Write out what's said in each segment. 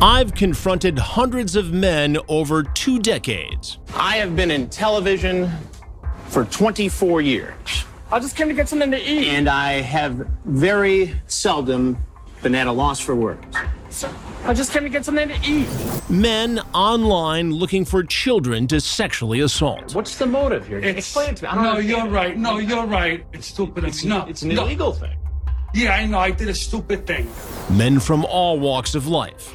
I've confronted hundreds of men over two decades. I have been in television for 24 years. I just came to get something to eat. And I have very seldom been at a loss for words. I just came to get something to eat. Men online looking for children to sexually assault. What's the motive here? It's, Explain it to me. I don't no, understand you're right. No, you're right. It's stupid. It's, no, it's an no. illegal thing. Yeah, I know. I did a stupid thing. Men from all walks of life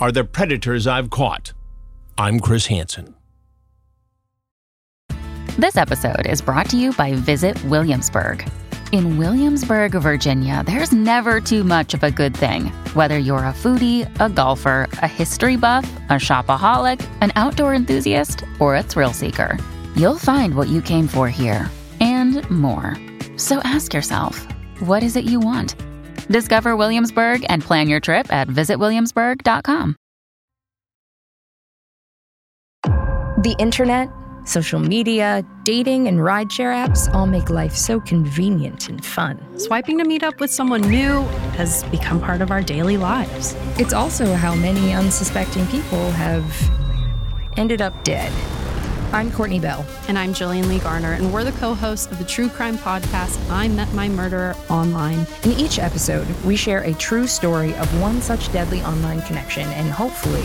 are the predators I've caught. I'm Chris Hansen. This episode is brought to you by Visit Williamsburg. In Williamsburg, Virginia, there's never too much of a good thing. Whether you're a foodie, a golfer, a history buff, a shopaholic, an outdoor enthusiast, or a thrill seeker, you'll find what you came for here and more. So ask yourself, what is it you want? Discover Williamsburg and plan your trip at visitwilliamsburg.com. The internet, social media, dating, and rideshare apps all make life so convenient and fun. Swiping to meet up with someone new has become part of our daily lives. It's also how many unsuspecting people have ended up dead. I'm Courtney Bell. And I'm Jillian Lee Garner, and we're the co hosts of the true crime podcast, I Met My Murderer Online. In each episode, we share a true story of one such deadly online connection and hopefully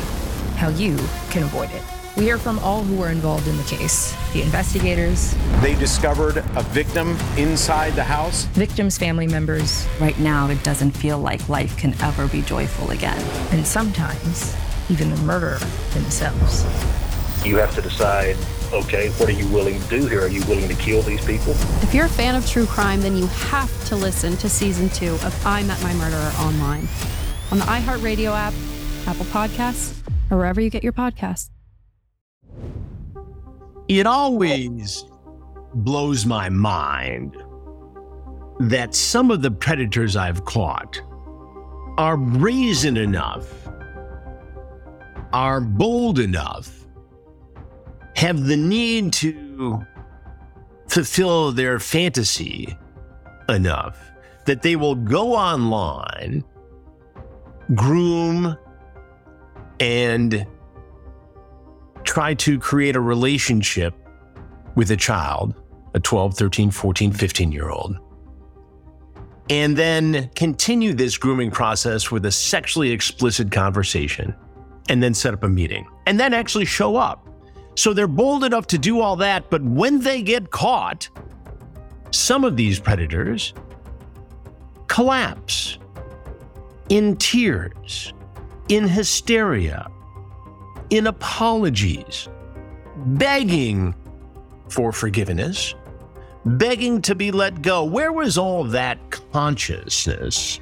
how you can avoid it. We hear from all who were involved in the case the investigators, They discovered a victim inside the house. victims' family members, Right now, it doesn't feel like life can ever be joyful again. and sometimes even the murderer themselves. You have to decide, okay, what are you willing to do here? Are you willing to kill these people? If you're a fan of true crime, then you have to listen to season two of I Met My Murderer Online on the iHeartRadio app, Apple Podcasts, or wherever you get your podcasts. It always blows my mind that some of the predators I've caught are brazen enough, are bold enough, have the need to fulfill their fantasy enough that they will go online, groom, and try to create a relationship with a child, a 12, 13, 14, 15 year old, and then continue this grooming process with a sexually explicit conversation, and then set up a meeting, and then actually show up. So they're bold enough to do all that, but when they get caught, some of these predators collapse in tears, in hysteria, in apologies, begging for forgiveness, begging to be let go. Where was all that consciousness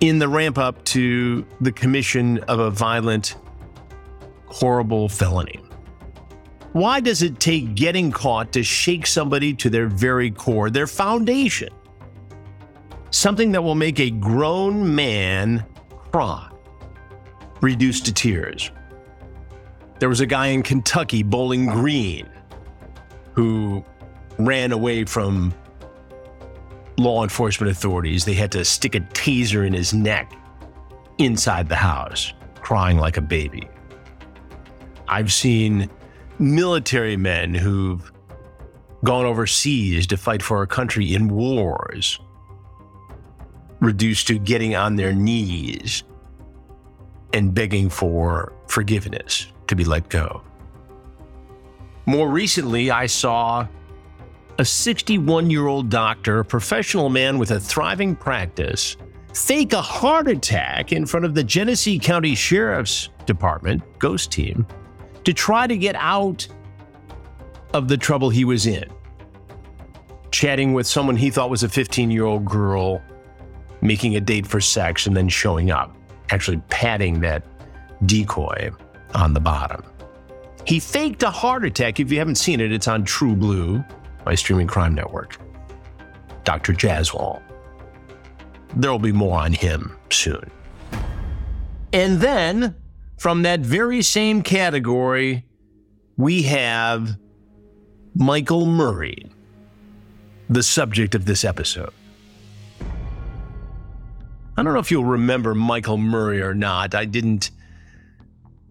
in the ramp up to the commission of a violent, horrible felony? Why does it take getting caught to shake somebody to their very core, their foundation? Something that will make a grown man cry, reduced to tears. There was a guy in Kentucky, Bowling Green, who ran away from law enforcement authorities. They had to stick a taser in his neck inside the house, crying like a baby. I've seen military men who've gone overseas to fight for our country in wars, reduced to getting on their knees and begging for forgiveness to be let go. More recently, I saw a 61 year old doctor, a professional man with a thriving practice, fake a heart attack in front of the Genesee County Sheriff's Department, Ghost Team, to try to get out of the trouble he was in. Chatting with someone he thought was a 15 year old girl, making a date for sex, and then showing up, actually patting that decoy on the bottom. He faked a heart attack. If you haven't seen it, it's on TruBlu, my streaming crime network. Dr. Jaswal. There will be more on him soon. And then, from that very same category, we have Michael Murray, the subject of this episode. I don't know if you'll remember Michael Murray or not. I didn't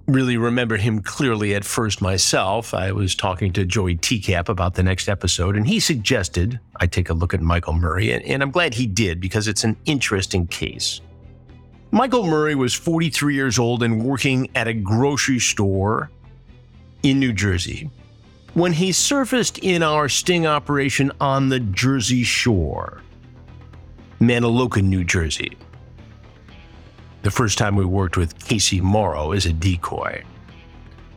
really remember him clearly at first myself. I was talking to Joey Tecap about the next episode, and he suggested I take a look at Michael Murray, and I'm glad he did because it's an interesting case. Michael Murray was 43 years old and working at a grocery store in New Jersey when he surfaced in our sting operation on the Jersey Shore, Manahawkin, New Jersey the first time we worked with Casey Mauro as a decoy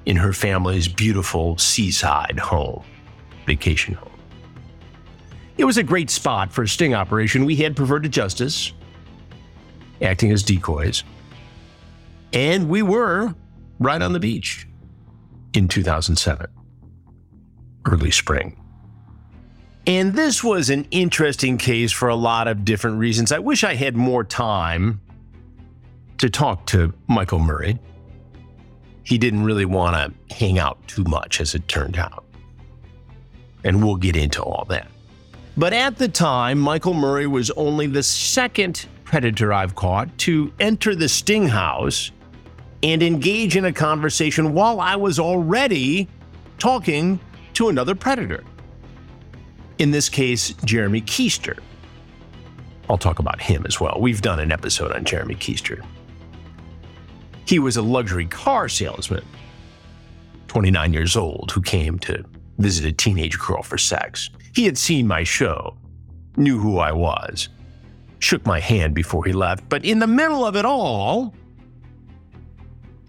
in her family's beautiful seaside home, vacation home. It was a great spot for a sting operation. We had perverted justice acting as decoys, and we were right on the beach in 2007, early spring. And this was an interesting case for a lot of different reasons. I wish I had more time to talk to Michael Murray. He didn't really want to hang out too much, as it turned out. And we'll get into all that. But at the time, Michael Murray was only the second predator I've caught to enter the sting house and engage in a conversation while I was already talking to another predator. In this case, Jeremy Keister. I'll talk about him as well. We've done an episode on Jeremy Keister. He was a luxury car salesman, 29 years old, who came to visit a teenage girl for sex. He had seen my show, knew who I was, shook my hand before he left. But in the middle of it all,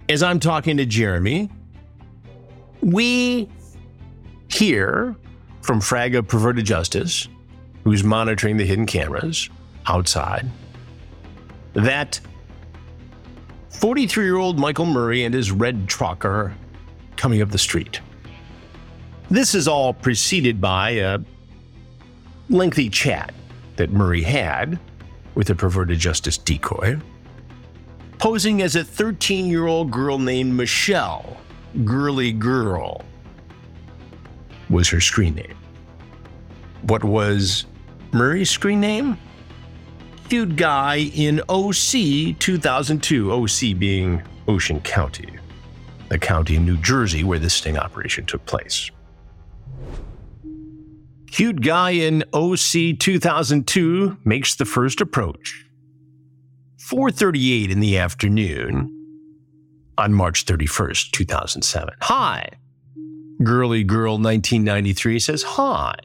as I'm talking to Jeremy, we hear from Frag of Perverted Justice, who's monitoring the hidden cameras outside, that 43 year old Michael Murray and his red truck are coming up the street. This is all preceded by a lengthy chat that Murray had with a perverted justice decoy, posing as a 13 year old girl named Michelle, Girly Girl, was her screen name. What was Murray's screen name? cute guy in OC 2002, OC being Ocean County, the county in New Jersey where this sting operation took place. Cute guy in OC 2002 makes the first approach. 4:38 in the afternoon on March 31st, 2007. Hi. Girly Girl 1993 says hi.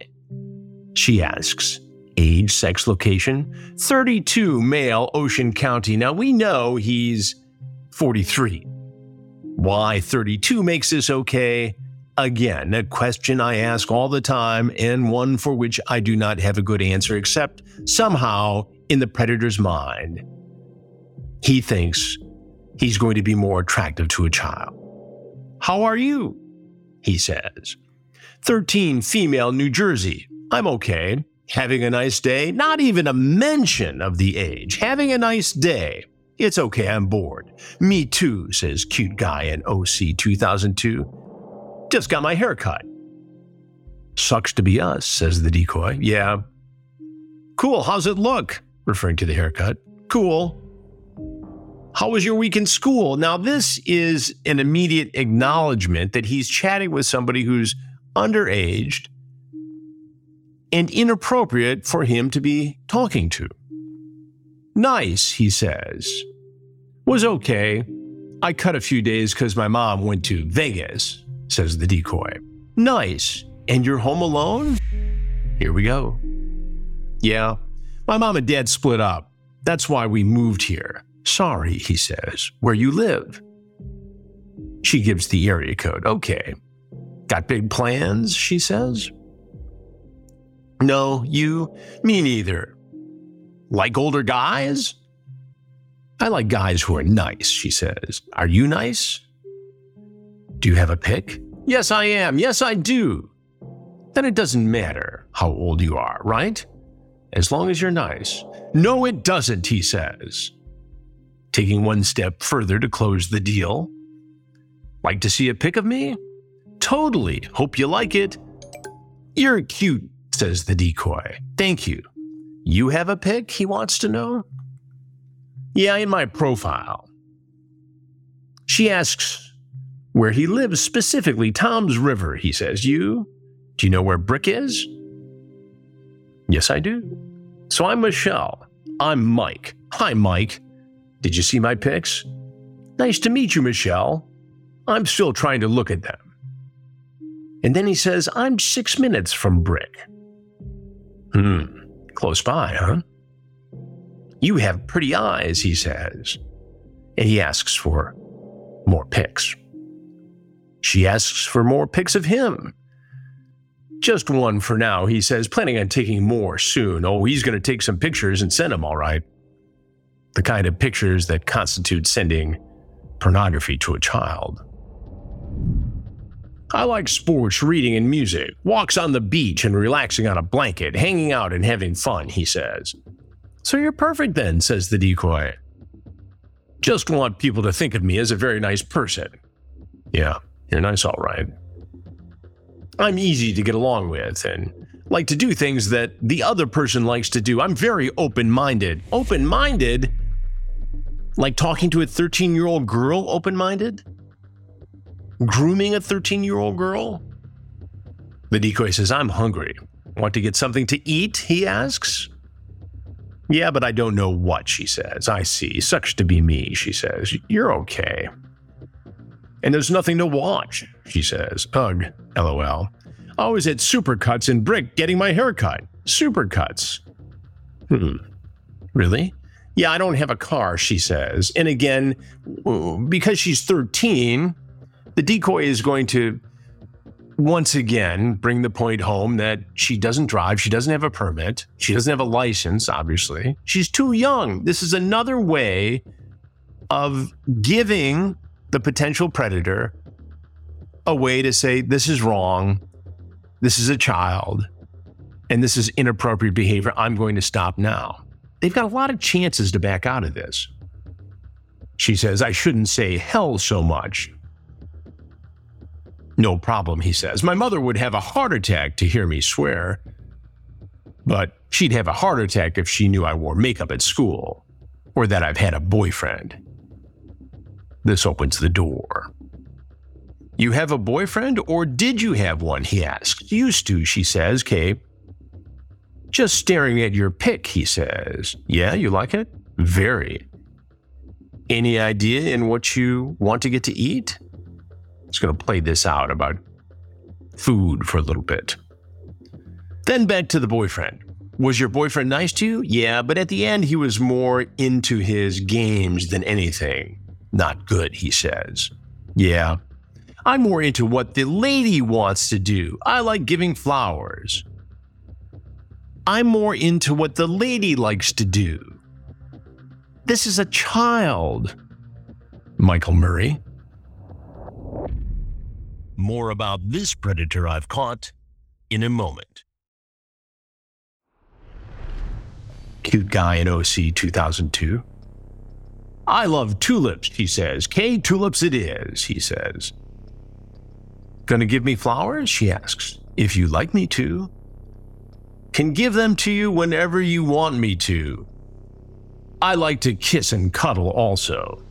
She asks, age, sex, location 32, male, Ocean County. Now we know he's 43. Why 32 makes this okay? Again, a question I ask all the time, and one for which I do not have a good answer, except somehow in the predator's mind, he thinks he's going to be more attractive to a child. How are you? He says. 13, female, New Jersey. I'm okay having a nice day, not even a mention of the age, having a nice day. It's okay, I'm bored. Me too, says cute guy in OC 2002. Just got my hair cut. Sucks to be us, says the decoy. Yeah. Cool, how's it look? Referring to the haircut. Cool. How was your week in school? Now, this is an immediate acknowledgement that he's chatting with somebody who's underaged and inappropriate for him to be talking to. Nice, he says. Was okay. I cut a few days because my mom went to Vegas, says the decoy. Nice. And you're home alone? Here we go. Yeah, my mom and dad split up. That's why we moved here. Sorry, he says. Where you live? She gives the area code. Okay. Got big plans, she says. No, you, me neither. Like older guys? I like guys who are nice, she says. Are you nice? Do you have a pick? Yes, I am. Yes, I do. Then it doesn't matter how old you are, right? As long as you're nice. No, it doesn't, he says. Taking one step further to close the deal. Like to see a pic of me? Totally. Hope you like it. You're cute, says the decoy. Thank you. You have a pic, he wants to know? Yeah, in my profile. She asks where he lives specifically. Toms River, he says. You? Do you know where Brick is? Yes, I do. So I'm Michelle. I'm Mike. Hi, Mike. Did you see my pics? Nice to meet you, Michelle. I'm still trying to look at them. And then he says, I'm six minutes from Brick. Hmm, close by, huh? You have pretty eyes, he says. And he asks for more pics. She asks for more pics of him. Just one for now, he says, planning on taking more soon. Oh, he's going to take some pictures and send them, all right. The kind of pictures that constitute sending pornography to a child. I like sports, reading, and music, walks on the beach and relaxing on a blanket, hanging out and having fun, he says. So you're perfect then, says the decoy. Just want people to think of me as a very nice person. Yeah, you're nice, all right. I'm easy to get along with and like to do things that the other person likes to do. I'm very open minded. Open minded? Like talking to a 13 year old girl, open minded? Grooming a 13 year old girl? The decoy says, I'm hungry. Want to get something to eat? He asks. Yeah, but I don't know what, she says. I see. Sucks to be me, she says. You're okay. And there's nothing to watch, she says. Ugh, lol. I was at Supercuts in Brick getting my hair cut. Supercuts. Hmm. Really? Yeah, I don't have a car, she says. And again, because she's 13, the decoy is going to once again bring the point home that she doesn't drive, she doesn't have a permit, she doesn't have a license, obviously. She's too young. This is another way of giving the potential predator a way to say, this is wrong, this is a child, and this is inappropriate behavior. I'm going to stop now. They've got a lot of chances to back out of this. She says, I shouldn't say hell so much. No problem, he says. My mother would have a heart attack to hear me swear. But she'd have a heart attack if she knew I wore makeup at school, or that I've had a boyfriend. This opens the door. You have a boyfriend, or did you have one? He asks. Used to, she says, Kay. Just staring at your pic, he says. Yeah, you like it? Very. Any idea in what you want to get to eat? It's going to play this out about food for a little bit. Then back to the boyfriend. Was your boyfriend nice to you? Yeah, but at the end, he was more into his games than anything. Not good, he says. Yeah. I'm more into what the lady wants to do. I like giving flowers. I'm more into what the lady likes to do. This is a child. Michael Murray. More about this predator I've caught in a moment. Cute guy in OC 2002. I love tulips, he says. K tulips it is, he says. Gonna give me flowers? She asks. If you like me to. Can give them to you whenever you want me to. I like to kiss and cuddle also.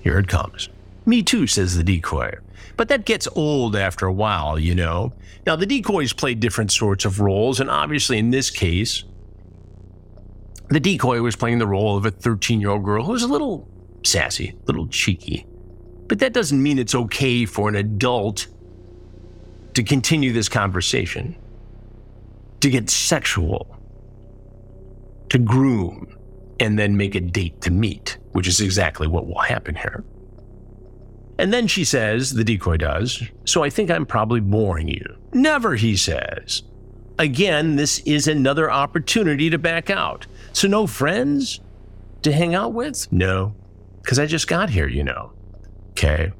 Here it comes. Me too, says the decoy. But that gets old after a while, you know. Now, the decoys play different sorts of roles, and obviously in this case, the decoy was playing the role of a 13 year old girl who's a little sassy, a little cheeky. But that doesn't mean it's okay for an adult to continue this conversation, to get sexual, to groom, and then make a date to meet, which is exactly what will happen here. And then she says, the decoy does, so I think I'm probably boring you. Never, he says. Again, this is another opportunity to back out. So, no friends to hang out with? No, because I just got here, you know. Okay.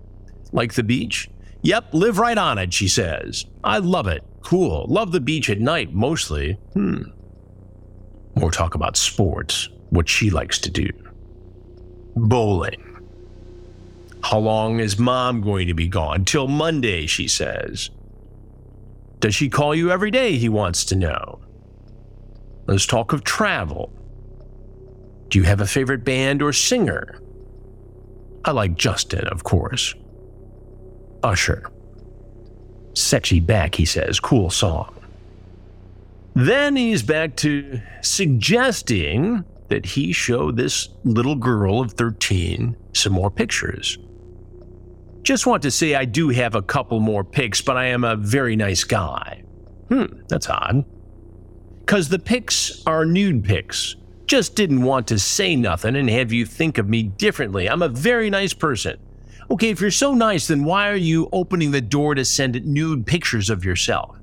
Like the beach? Yep, live right on it, she says. I love it. Cool. Love the beach at night, mostly. Hmm. More talk about sports, what she likes to do. Bowling. How long is mom going to be gone? Till Monday, she says. Does she call you every day? He wants to know. Let's talk of travel. Do you have a favorite band or singer? I like Justin, of course. Usher. Sexy back, he says. Cool song. Then he's back to suggesting that he show this little girl of 13 some more pictures. Just want to say I do have a couple more pics, but I am a very nice guy. Hmm, that's odd. Because the pics are nude pics. Just didn't want to say nothing and have you think of me differently. I'm a very nice person. Okay, if you're so nice, then why are you opening the door to send nude pictures of yourself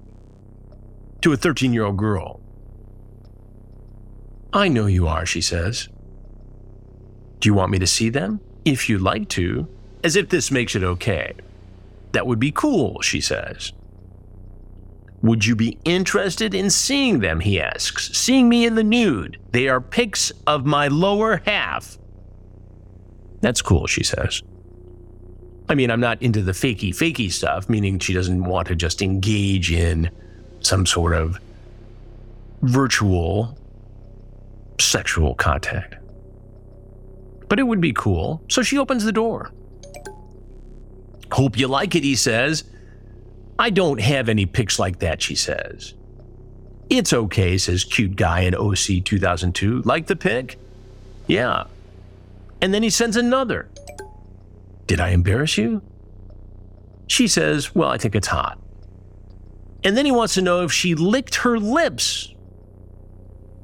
to a 13 year old girl? I know you are, she says. Do you want me to see them? If you'd like to, as if this makes it okay. That would be cool, she says. Would you be interested in seeing them? He asks. Seeing me in the nude. They are pics of my lower half. That's cool, she says. I mean, I'm not into the fakey fakey stuff, meaning she doesn't want to just engage in some sort of virtual sexual contact. But it would be cool, so she opens the door. Hope you like it, he says. I don't have any pics like that, she says. It's okay, says cute guy in OC 2002. Like the pic? Yeah. And then he sends another. Did I embarrass you? She says, Well, I think it's hot. And then he wants to know if she licked her lips,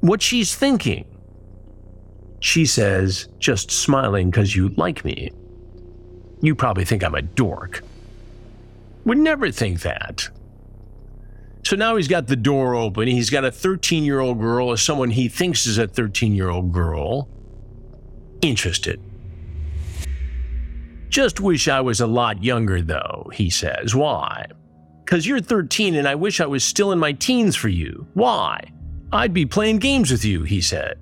what she's thinking. She says, Just smiling because you like me. You probably think I'm a dork. Would never think that. So now he's got the door open. He's got a 13 year old girl, or someone he thinks is a 13 year old girl, interested. Just wish I was a lot younger, though, he says. Why? Because you're 13 and I wish I was still in my teens for you. Why? I'd be playing games with you, he said.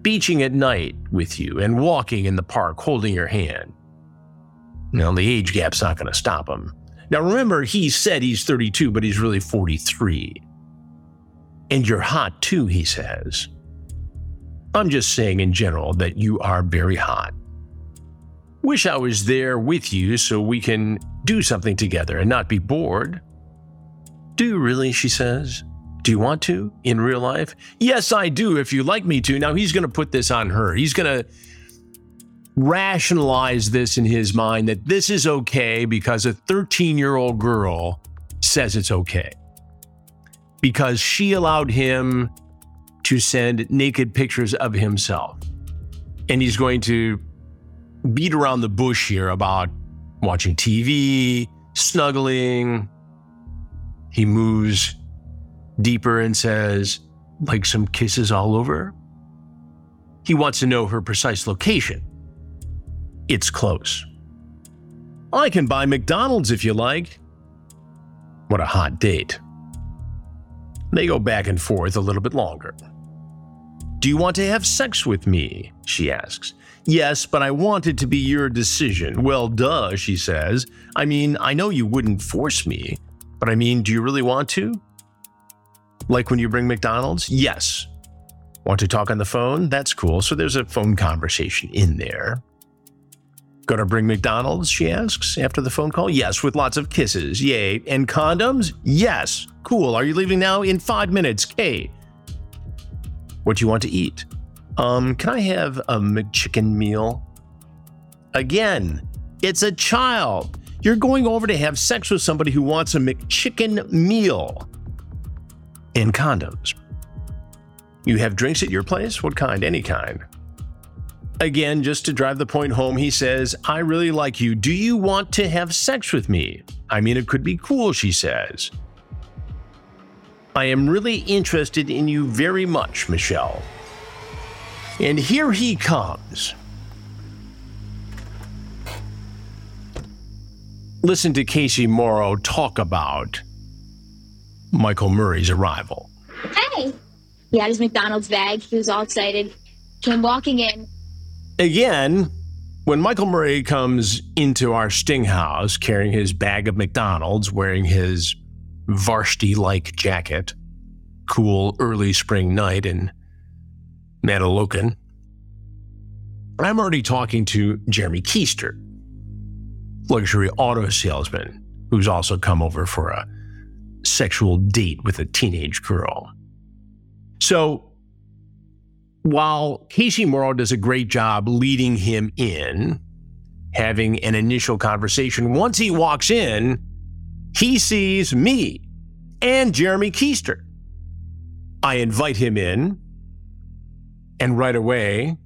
Beaching at night with you and walking in the park holding your hand. Now, the age gap's not going to stop him. Now, remember, he said he's 32, but he's really 43. And you're hot too, he says. I'm just saying in general that you are very hot. Wish I was there with you so we can do something together and not be bored. Do you really? She says. Do you want to in real life? Yes, I do, if you like me to. Now he's going to put this on her. He's going to rationalize this in his mind that this is okay because a 13 year old girl says it's okay. Because she allowed him to send naked pictures of himself. And he's going to beat around the bush here about watching TV, snuggling. He moves deeper and says, like some kisses all over. He wants to know her precise location. It's close. I can buy McDonald's if you like. What a hot date. They go back and forth a little bit longer. Do you want to have sex with me? She asks. Yes, but I want it to be your decision. Well, duh, she says. I mean, I know you wouldn't force me, but I mean, do you really want to? Like when you bring McDonald's? Yes. Want to talk on the phone? That's cool. So there's a phone conversation in there. Gonna bring McDonald's? She asks after the phone call. Yes, with lots of kisses. Yay. And condoms? Yes. Cool. Are you leaving now? In five minutes. K. What do you want to eat? Um, can I have a McChicken meal? Again, it's a child. You're going over to have sex with somebody who wants a McChicken meal and condoms. You have drinks at your place? What kind? Any kind. Again, just to drive the point home, he says, I really like you. Do you want to have sex with me? I mean, it could be cool, she says. I am really interested in you very much, Michelle. And here he comes. Listen to Casey Mauro talk about Michael Murray's arrival. Hey! He had his McDonald's bag. He was all excited. Came walking in. Again, when Michael Murray comes into our Sting house carrying his bag of McDonald's, wearing his varsity like jacket, cool early spring night in Mantoloking, I'm already talking to Jeremy Keister, luxury auto salesman who's also come over for a sexual date with a teenage girl. So, while Casey Mauro does a great job leading him in, having an initial conversation, once he walks in, he sees me and Jeremy Keister. I invite him in, and right away,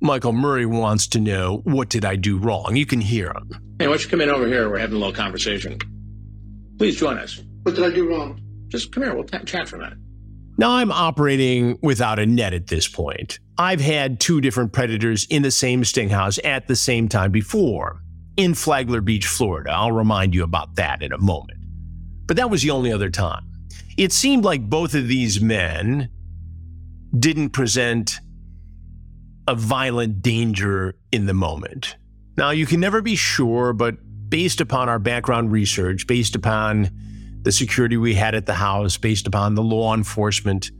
Michael Murray wants to know what did I do wrong? You can hear him. Hey, why don't you come in over here? We're having a little conversation. Please join us. What did I do wrong? Just come here. We'll t- chat for a minute. Now I'm operating without a net at this point. I've had two different predators in the same sting house at the same time before, in Flagler Beach, Florida. I'll remind you about that in a moment. But that was the only other time. It seemed like both of these men didn't present a violent danger in the moment. Now, you can never be sure, but based upon our background research, based upon the security we had at the house, based upon the law enforcement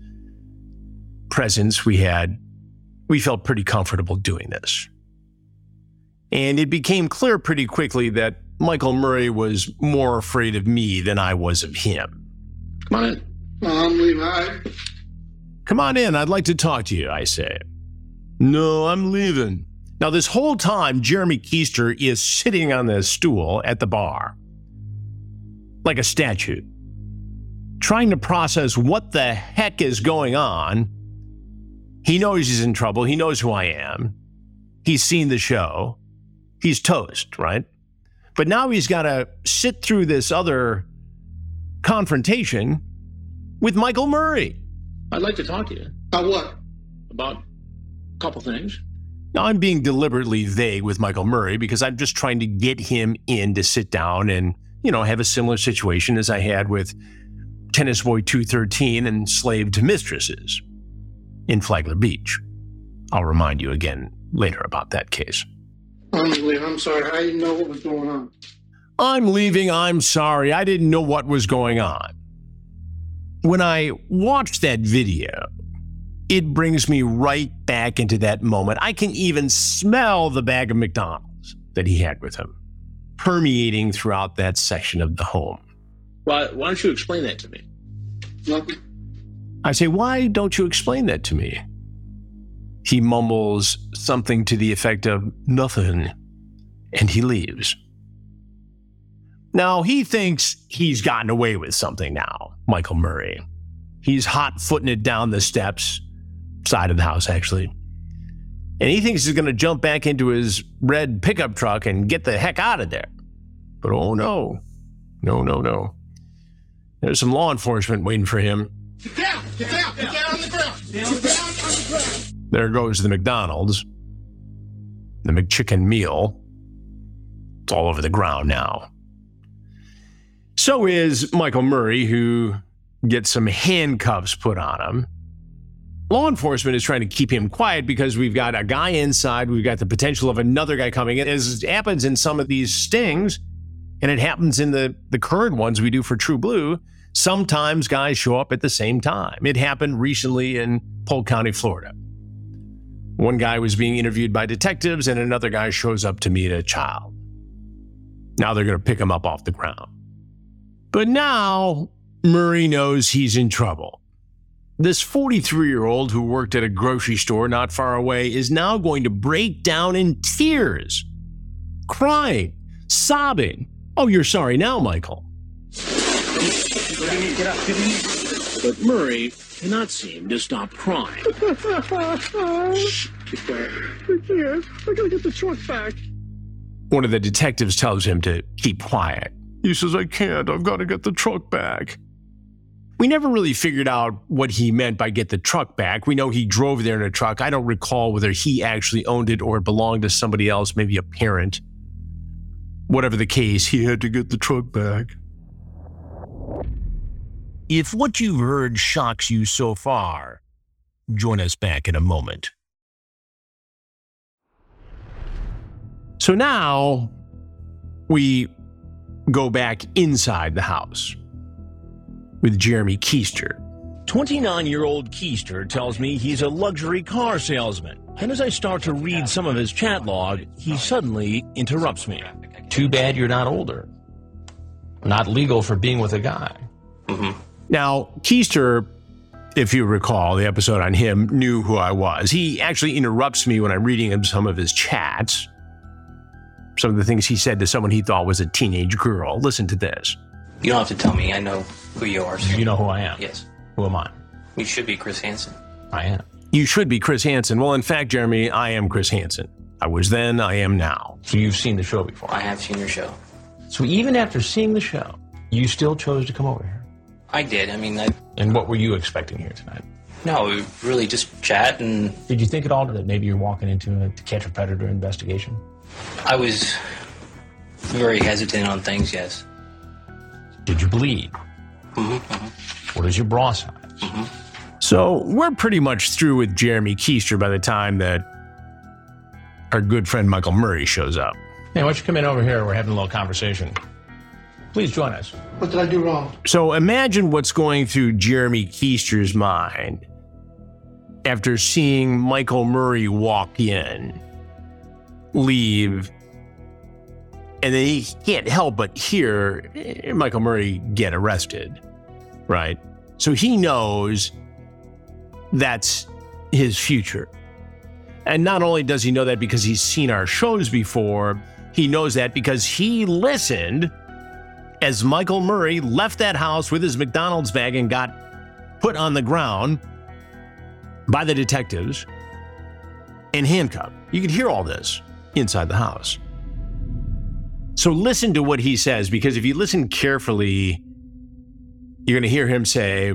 presence we had, we felt pretty comfortable doing this. And it became clear pretty quickly that Michael Murray was more afraid of me than I was of him. Come on in. No, I'm leaving. Come on in, I'd like to talk to you, I say. No, I'm leaving. Now, this whole time, Jeremy Keister is sitting on the stool at the bar, like a statue, trying to process what the heck is going on. He knows he's in trouble. He knows who I am. He's seen the show. He's toast, right? But now he's got to sit through this other confrontation with Michael Murray. I'd like to talk to you about what? about a couple things. Now, I'm being deliberately vague with Michael Murray because I'm just trying to get him in to sit down and, you know, have a similar situation as I had with Tennis Boy 213 and Slaved Mistresses in Flagler Beach. I'll remind you again later about that case. I'm leaving. I'm sorry. I didn't know what was going on. I'm leaving. I'm sorry. I didn't know what was going on. When I watched that video, it brings me right back into that moment. I can even smell the bag of McDonald's that he had with him permeating throughout that section of the home. Why, why don't you explain that to me? I say, Why don't you explain that to me? He mumbles something to the effect of nothing, and he leaves. Now, he thinks he's gotten away with something now, Michael Murray. He's hot footing it down the steps, side of the house, actually. And he thinks he's going to jump back into his red pickup truck and get the heck out of there. But oh no, no, no, no. There's some law enforcement waiting for him. Get down! Get down! Get down on the ground! Get down on the ground! There goes the McDonald's. The McChicken meal. It's all over the ground now. So is Michael Murray, who gets some handcuffs put on him. Law enforcement is trying to keep him quiet because we've got a guy inside, we've got the potential of another guy coming in. As happens in some of these stings, and it happens in the, the current ones we do for TruBlu, sometimes guys show up at the same time. It happened recently in Polk County, Florida. One guy was being interviewed by detectives, and another guy shows up to meet a child. Now they're going to pick him up off the ground. But now Murray knows he's in trouble. This 43 year old who worked at a grocery store not far away is now going to break down in tears crying, sobbing. Oh, you're sorry now, Michael. But Murray cannot seem to stop crying. I can't. I gotta get the truck back. One of the detectives tells him to keep quiet. He says, I can't. I've got to get the truck back. We never really figured out what he meant by get the truck back. We know he drove there in a truck. I don't recall whether he actually owned it or it belonged to somebody else, maybe a parent. Whatever the case, he had to get the truck back. If what you've heard shocks you so far, join us back in a moment. So now we go back inside the house with Jeremy Keister. 29 year old Keister tells me he's a luxury car salesman. And as I start to read some of his chat log, he suddenly interrupts me. Too bad you're not older. Not legal for being with a guy. Mm-hmm. Now, Keister, if you recall the episode on him, knew who I was. He actually interrupts me when I'm reading him some of his chats. Some of the things he said to someone he thought was a teenage girl. Listen to this. You don't have to tell me. I know who you are. You know who I am? Yes. Who am I? You should be Chris Hansen. I am. You should be Chris Hansen. Well, in fact, Jeremy, I am Chris Hansen. I was then, I am now. So you've seen the show before? I have seen your show. So even after seeing the show, you still chose to come over here? I did. I mean, I. And what were you expecting here tonight? No, really just chat and. Did you think at all that maybe you're walking into a to catch a predator investigation? I was very hesitant on things, yes. Did you bleed? Mm-hmm, mm-hmm. What is your bra size? Mm-hmm. So we're pretty much through with Jeremy Keister by the time that our good friend Michael Murray shows up. Hey, why don't you come in over here? We're having a little conversation. Please join us. What did I do wrong? So imagine what's going through Jeremy Keister's mind after seeing Michael Murray walk in, leave, and then he can't help but hear eh, Michael Murray get arrested, right? So he knows that's his future. And not only does he know that because he's seen our shows before, he knows that because he listened as Michael Murray left that house with his McDonald's bag and got put on the ground by the detectives and handcuffed. You could hear all this inside the house. So listen to what he says because if you listen carefully, you're going to hear him say,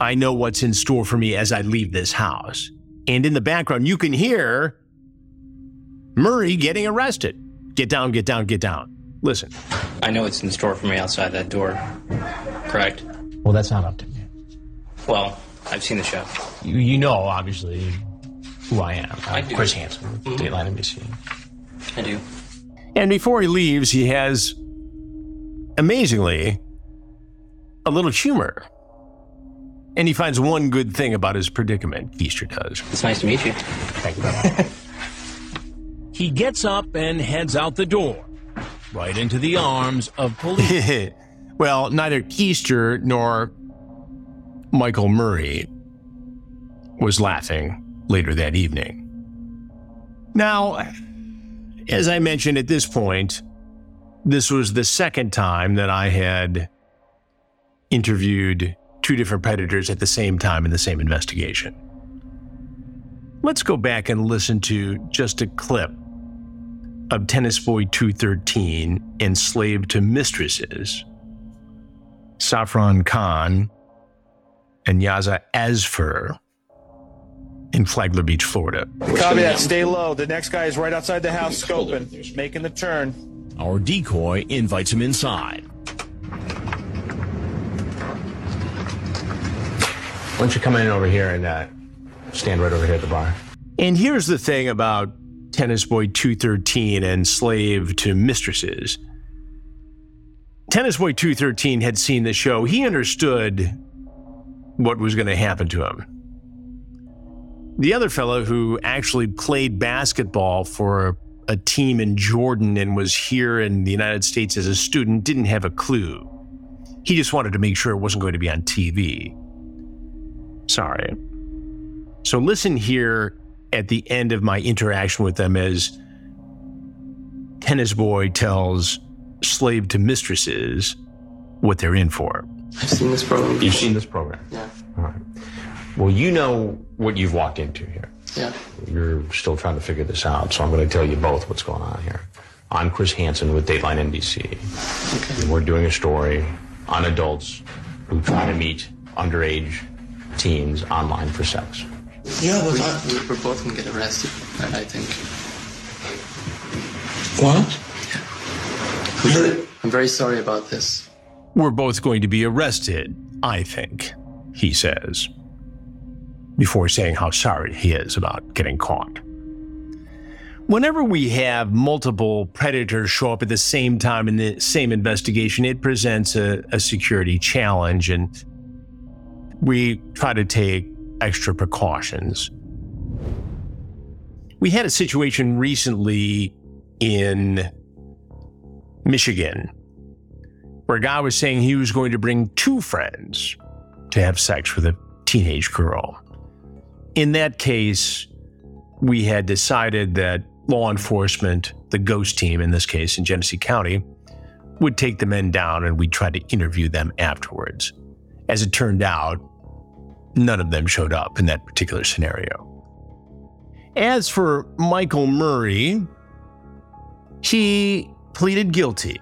I know what's in store for me as I leave this house. And in the background, you can hear Murray getting arrested. Get down, get down, get down. Listen. I know what's in store for me outside that door. Correct? Well, that's not up to me. Well, I've seen the show. You, you know, obviously, who I am. I I'm do. Chris Hansen, Mhm. Dateline NBC. I do. And before he leaves, he has, amazingly, a little humor. And he finds one good thing about his predicament, Keister does. It's nice to meet you. Thank you very he gets up and heads out the door, right into the arms of police. well, neither Keister nor Michael Murray was laughing later that evening. Now, as I mentioned at this point, this was the second time that I had interviewed two different predators at the same time in the same investigation. Let's go back and listen to just a clip of Tennis Boy 213 enslaved to mistresses, Safran Khan and Yaza Asfer in Flagler Beach, Florida. Copy that. Stay low. The next guy is right outside the house scoping, making the turn. Our decoy invites him inside. Why don't you come in over here and uh, stand right over here at the bar? And here's the thing about Tennis Boy 213 and Slave to Mistresses. Tennis Boy 213 had seen the show. He understood what was going to happen to him. The other fellow who actually played basketball for a team in Jordan and was here in the United States as a student didn't have a clue. He just wanted to make sure it wasn't going to be on TV. Sorry. So listen here at the end of my interaction with them as tennis boy tells slave to mistresses what they're in for. I've seen this program. You've seen this program? Yeah. All right. Well, you know what you've walked into here. Yeah. You're still trying to figure this out, so I'm going to tell you both what's going on here. I'm Chris Hansen with Dateline NBC. Okay. And we're doing a story on adults who try to meet underage teens online for sex. Yeah, but I, we- we're both gonna get arrested, I I think. What? I'm very, I'm very sorry about this. We're both going to be arrested, I think, he says, before saying how sorry he is about getting caught. Whenever we have multiple predators show up at the same time in the same investigation, it presents a, a security challenge, and we try to take extra precautions. We had a situation recently in Michigan where a guy was saying he was going to bring two friends to have sex with a teenage girl. In that case, we had decided that law enforcement, the ghost team in this case in Genesee County, would take the men down and we'd try to interview them afterwards. As it turned out, none of them showed up in that particular scenario. As for Michael Murray, he pleaded guilty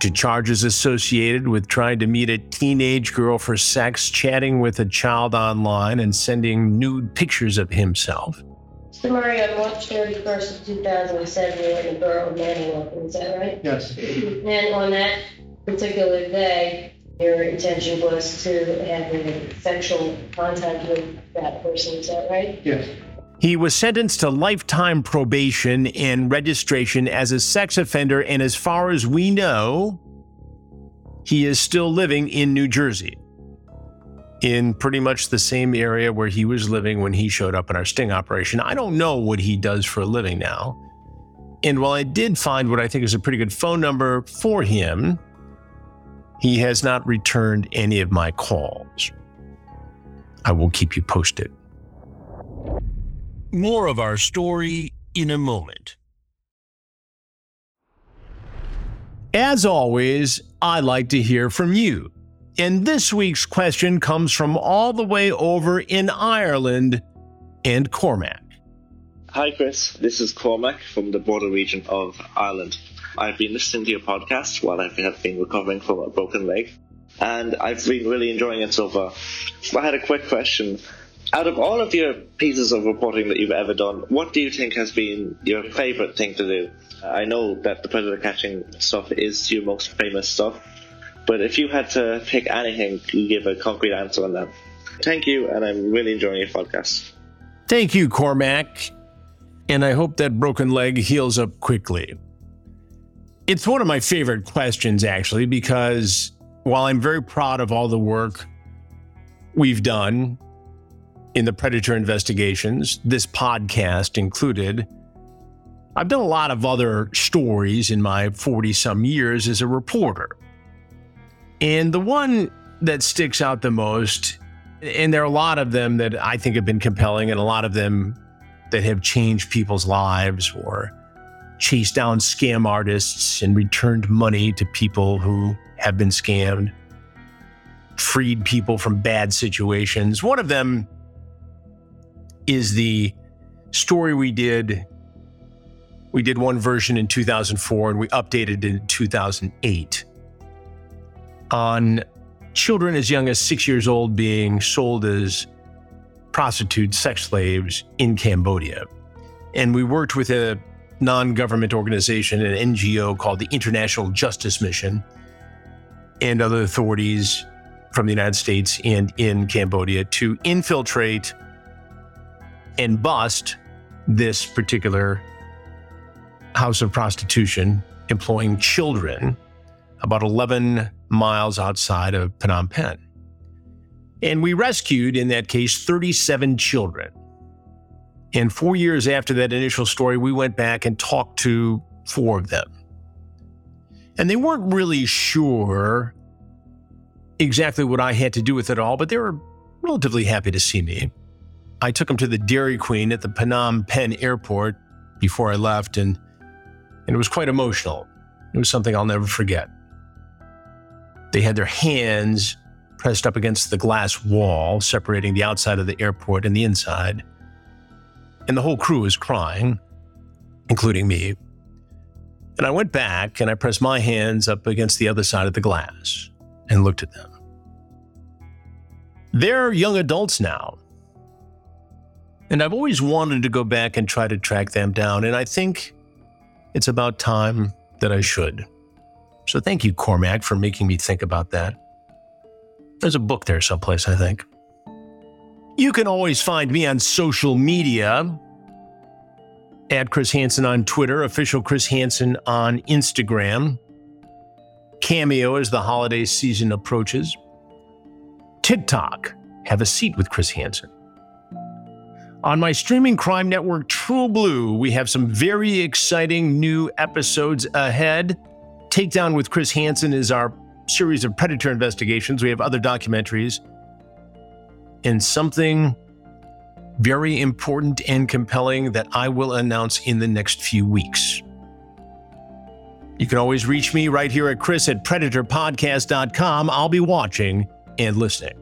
to charges associated with trying to meet a teenage girl for sex, chatting with a child online, and sending nude pictures of himself. Mr. Murray, on March 31st of 2007, you went to Borough Manning, is that right? Yes. And on that particular day, your intention was to have a sexual contact with that person, is that right? Yes. He was sentenced to lifetime probation and registration as a sex offender, and as far as we know, he is still living in New Jersey, in pretty much the same area where he was living when he showed up in our sting operation. I don't know what he does for a living now. And while I did find what I think is a pretty good phone number for him, he has not returned any of my calls. I will keep you posted. More of our story in a moment. As always, I like to hear from you. And this week's question comes from all the way over in Ireland and Cormac. Hi, Chris. This is Cormac from the border region of Ireland. I've been listening to your podcast while I have been recovering from a broken leg, and I've been really enjoying it so far. I had a quick question. Out of all of your pieces of reporting that you've ever done, what do you think has been your favorite thing to do? I know that the predator catching stuff is your most famous stuff, but if you had to pick anything, you give a concrete answer on that. Thank you, and I'm really enjoying your podcast. Thank you, Cormac. And I hope that broken leg heals up quickly. It's one of my favorite questions, actually, because while I'm very proud of all the work we've done in the predator investigations, this podcast included, I've done a lot of other stories in my 40 some years as a reporter. And the one that sticks out the most, and there are a lot of them that I think have been compelling, and a lot of them that have changed people's lives or chased down scam artists and returned money to people who have been scammed, freed people from bad situations. One of them is the story we did. We did one version in 2004 and we updated it in 2008 on children as young as six years old being sold as prostitutes, sex slaves in Cambodia. And we worked with a non government organization, an NGO called the International Justice Mission, and other authorities from the United States and in Cambodia to infiltrate and bust this particular house of prostitution, employing children about 11 miles outside of Phnom Penh. And we rescued, in that case, 37 children. And four years after that initial story, we went back and talked to four of them. And they weren't really sure exactly what I had to do with it all, but they were relatively happy to see me. I took them to the Dairy Queen at the Phnom Penh airport before I left, and And it was quite emotional. It was something I'll never forget. They had their hands pressed up against the glass wall separating the outside of the airport and the inside. And the whole crew was crying, including me. And I went back and I pressed my hands up against the other side of the glass and looked at them. They're young adults now. And I've always wanted to go back and try to track them down, and I think it's about time that I should. So thank you, Cormac, for making me think about that. There's a book there someplace, I think. You can always find me on social media at Chris Hansen on Twitter, official Chris Hansen on Instagram, Cameo as the holiday season approaches, TikTok, have a seat with Chris Hansen. On my streaming crime network, TruBlu, we have some very exciting new episodes ahead. Takedown with Chris Hansen is our series of predator investigations. We have other documentaries. And something very important and compelling that I will announce in the next few weeks. You can always reach me right here at Chris at PredatorPodcast.com. I'll be watching and listening.